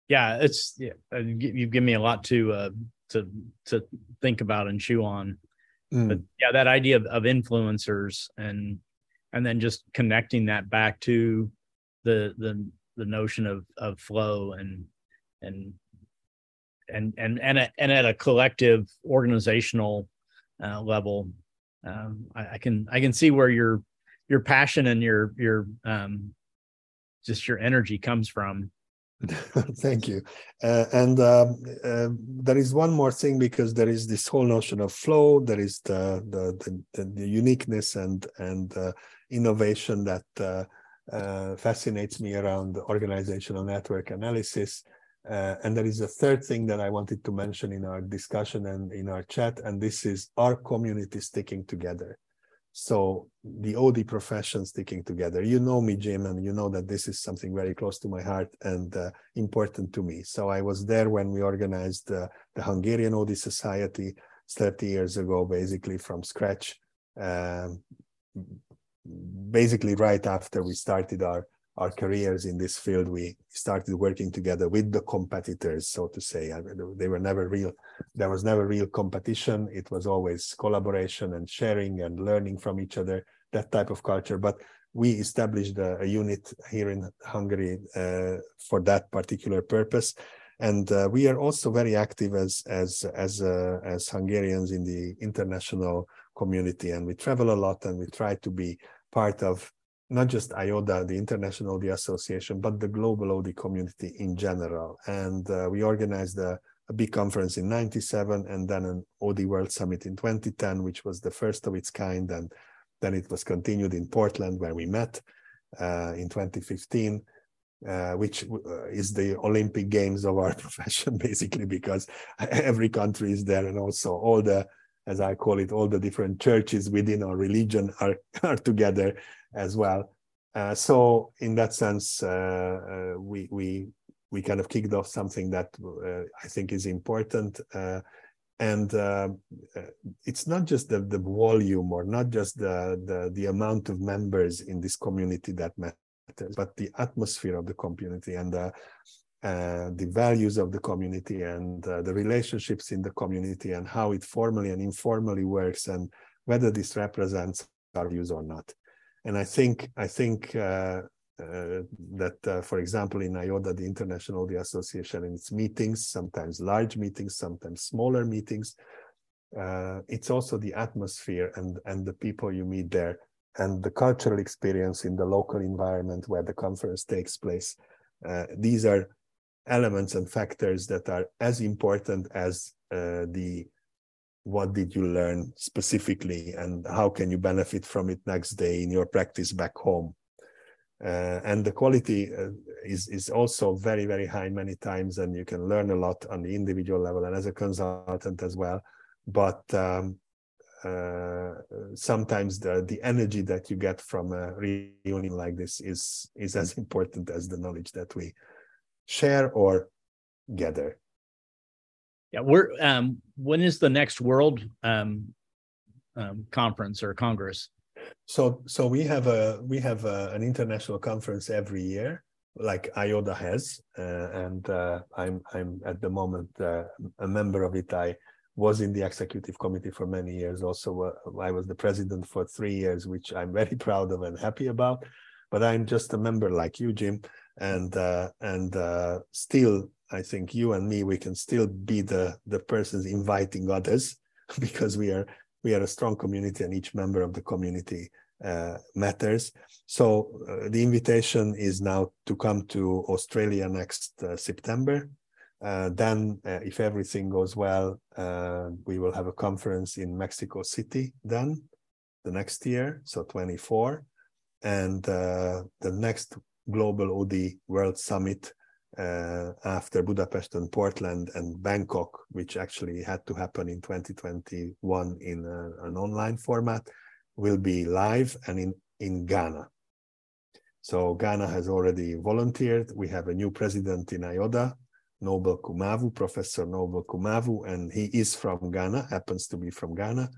Yeah it's yeah, you've given me a lot to uh to to think about and chew on. Mm. but yeah that idea of, of influencers and and then just connecting that back to the the the notion of of flow and and and and and, a, and at a collective organizational uh, level um, I, I, can i can see where your your passion and your your um, just your energy comes from (laughs) Thank you. Uh, and um, uh, there is one more thing because there is this whole notion of flow. There is the the, the, the uniqueness and and uh, innovation that uh, uh, fascinates me around organizational network analysis. Uh, and there is a third thing that I wanted to mention in our discussion and in our chat, and this is our community sticking together. So the OD profession sticking together. You know me, Jim, and you know that this is something very close to my heart and uh, important to me. So I was there when we organized uh, the Hungarian OD Society 30 years ago, basically from scratch. Um, basically, right after we started our our careers in this field, we started working together with the competitors, so to say. I mean, they were never real, there was never real competition. It was always collaboration and sharing and learning from each other, that type of culture. But we established a, a unit here in Hungary uh, for that particular purpose. And uh, we are also very active as as as uh, as Hungarians in the international community, and we travel a lot, and we try to be part of not just IODA, the International OD Association, but the global OD community in general. And uh, we organized a, a, big conference in 97 and then an OD World Summit in 2010, which was the first of its kind. And then it was continued in Portland where we met uh, in 2015. Uh, which uh, is the Olympic Games of our (laughs) profession, basically, because (laughs) every country is there, and also all the, as I call it, all the different churches within our religion are, (laughs) are together as well. Uh, so in that sense, uh, uh, we we we kind of kicked off something that uh, I think is important, uh, and it's not just the the volume or not just the the the amount of members in this community that matters, but the atmosphere of the community and the the values of the community and the relationships in the community and how it formally and informally works and whether this represents our views or not and I think I think uh, uh, that, uh, for example, in IODA, the International OD Association, in its meetings, sometimes large meetings, sometimes smaller meetings, uh, it's also the atmosphere and and the people you meet there, and the cultural experience in the local environment where the conference takes place. Uh, these are elements and factors that are as important as uh, the what did you learn specifically and how can you benefit from it next day in your practice back home? Uh, and the quality uh, is is also very very high many times and you can learn a lot on the individual level and as a consultant as well. But um, uh, sometimes the the energy that you get from a reunion like this is is as important as the knowledge that we share or gather. Yeah, we're um when is the next world um, um conference or congress? So so we have a we have a, an international conference every year like IODA has uh, and uh, I'm I'm at the moment uh, a member of it. I was in the executive committee for many years also uh, I was the president for 3 years which I'm very (laughs) proud of and happy about. But I'm just a member like you Jim and uh, and uh, still I think you and me, we can still be the the persons inviting others (laughs) because we are we are a strong community and each member of the community uh, matters. So uh, the invitation is now to come to Australia next uh, September. Uh, then, if everything goes well, we will have a conference in Mexico City. Then, the next year, so 24, and uh, the next Global OD World Summit uh, after Budapest and Portland and Bangkok, which actually had to happen in 2021 in a, an online format, will be live and in, in Ghana. So Ghana has already volunteered. We have a new president in IODA, Noble Kumawu, Professor Noble Kumawu, and he is from Ghana, happens to be from Ghana.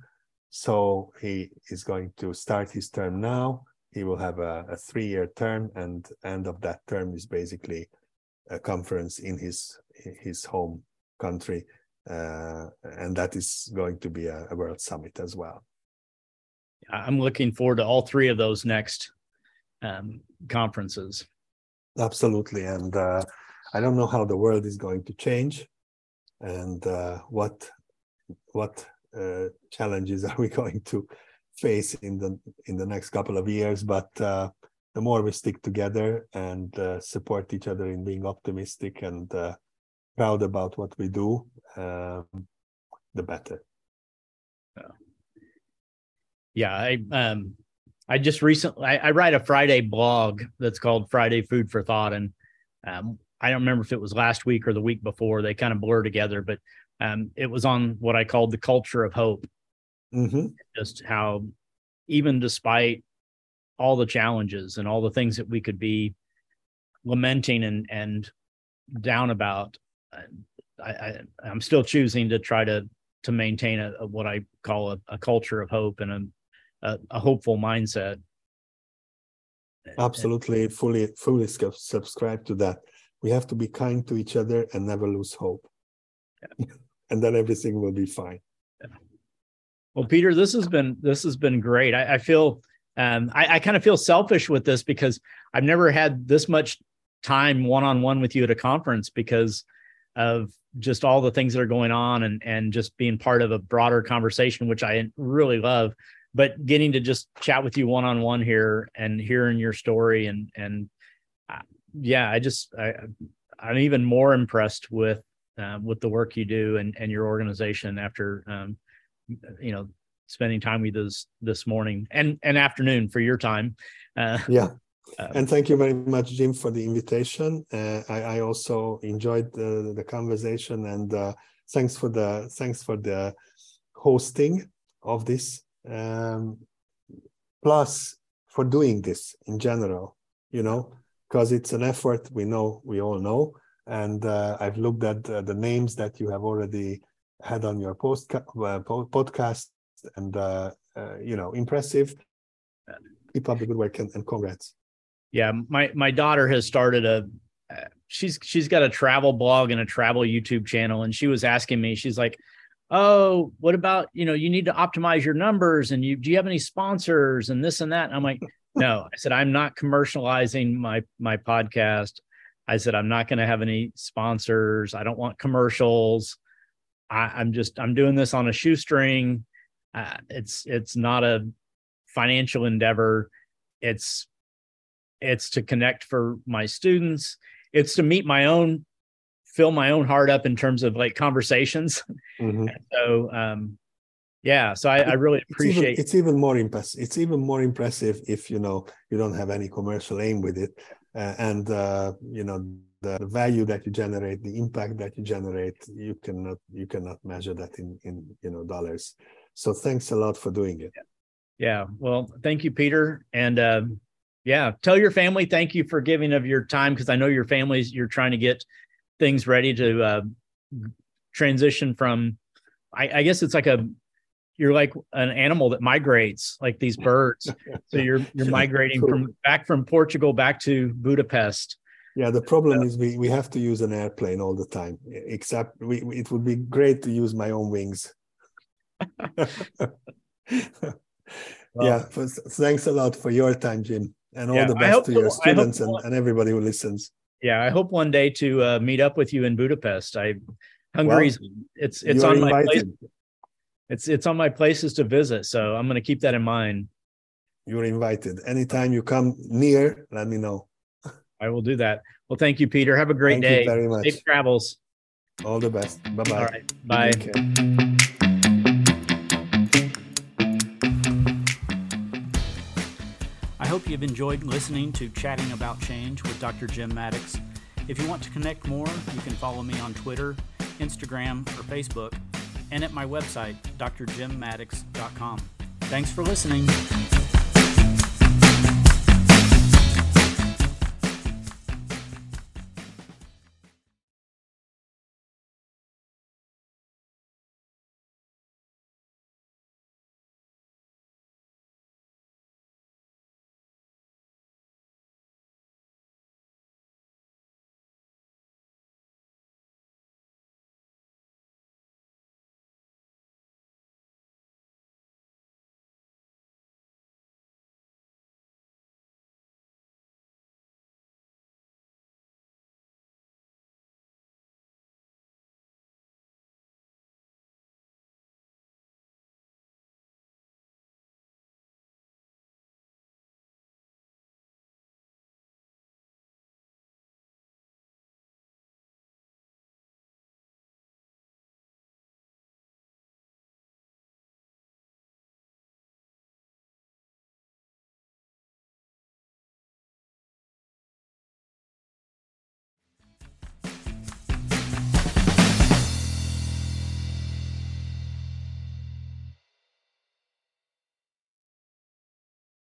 So he is going to start his term now. He will have a, a three-year term, and end of that term is basically a conference in his his home country, uh, and that is going to be a, a, world summit as well. I'm looking forward to all three of those next um, conferences. Absolutely, and uh, I don't know how the world is going to change, and uh, what what uh, challenges (laughs) are we going to face in the in the next couple of years, but uh, the more we stick together and uh, support each other in being optimistic and uh, proud about what we do, um, the better. Yeah, I um, I just recently I, I, write a Friday blog that's called Friday Food for Thought, and um, I don't remember if it was last week or the week before. They kind of blur together, but um, it was on what I called the culture of hope. Mm-hmm. Just how, even despite all the challenges and all the things that we could be lamenting and and down about, I, I am still choosing to try to to maintain a, a what I call a, a, culture of hope and a, a, a hopeful mindset. Absolutely, fully fully subscribe to that. We have to be kind to each other and never lose hope. Yeah. (laughs) and then everything will be fine. Well, Peter, this has been this has been great. I, I feel um, I, I kind of feel selfish with this because I've never had this much time one on one with you at a conference because of just all the things that are going on and and just being part of a broader conversation, which I really love. But getting to just chat with you one on one here and hearing your story and and uh, yeah, I just I I'm even more impressed with um, with the work you do and, and your organization after um, you know spending time with us this morning and and afternoon for your time. Uh, yeah. Uh, and thank you very much, Jim, for the invitation. Uh, I, I, also enjoyed the, the conversation, and uh, thanks for the thanks for the hosting of this. Um, plus, for doing this in general, you know, because it's an effort. We know we all know, and uh, I've looked at uh, the names that you have already had on your post uh, podcast, and uh, uh, you know, impressive. Keep up the good work and, and congrats. Yeah, my my daughter has started a. She's she's got a travel blog and a travel YouTube channel, and she was asking me. She's like, "Oh, what about you know? You need to optimize your numbers, and you do you have any sponsors and this and that?" And I'm like, "No," I said, "I'm not commercializing my my podcast." I said, I'm not going to have any sponsors. I don't want commercials. I, am just, I'm doing this on a shoestring. Uh, it's, it's not a financial endeavor. It's, it's to connect for my students. It's to meet my own, fill my own heart up in terms of like conversations. Mm-hmm. (laughs) So, um, yeah, so I, I really appreciate. It's even, it's even more impressive. It's even more impressive if you know you don't have any commercial aim with it uh, and uh, you know the, value that you generate the impact that you generate you cannot you cannot measure that in in you know dollars. So thanks a lot for doing it. Yeah. Well thank you peter. And uh, yeah tell your family thank you for giving of your time because i know your families you're trying to get things ready to uh, transition from I, I guess it's like a you're like an animal that migrates like these (laughs) birds. So you're you're migrating from back from portugal back to budapest yeah the problem is we, we have to use an airplane all the time except we, it would be great to use my own wings (laughs) well, yeah thanks a lot for your time jim and all yeah, the best to your students and, and everybody who listens yeah i hope one day to uh, meet up with you in budapest i hungary's well, it's it's on my invited. plate it's it's on my places to visit. So I'm going to keep that in mind. You're invited. Anytime you come near, let me know. I will do that. Well, thank you, Peter. Have a great thank day. You very much. Safe travels. All the best. Bye bye. All right. Bye. I hope you've enjoyed listening to Chatting About Change with Dr. Jim Maddox. If you want to connect more, you can follow me on Twitter, Instagram, or Facebook and at my website, drjimmaddox.com. Thanks for listening.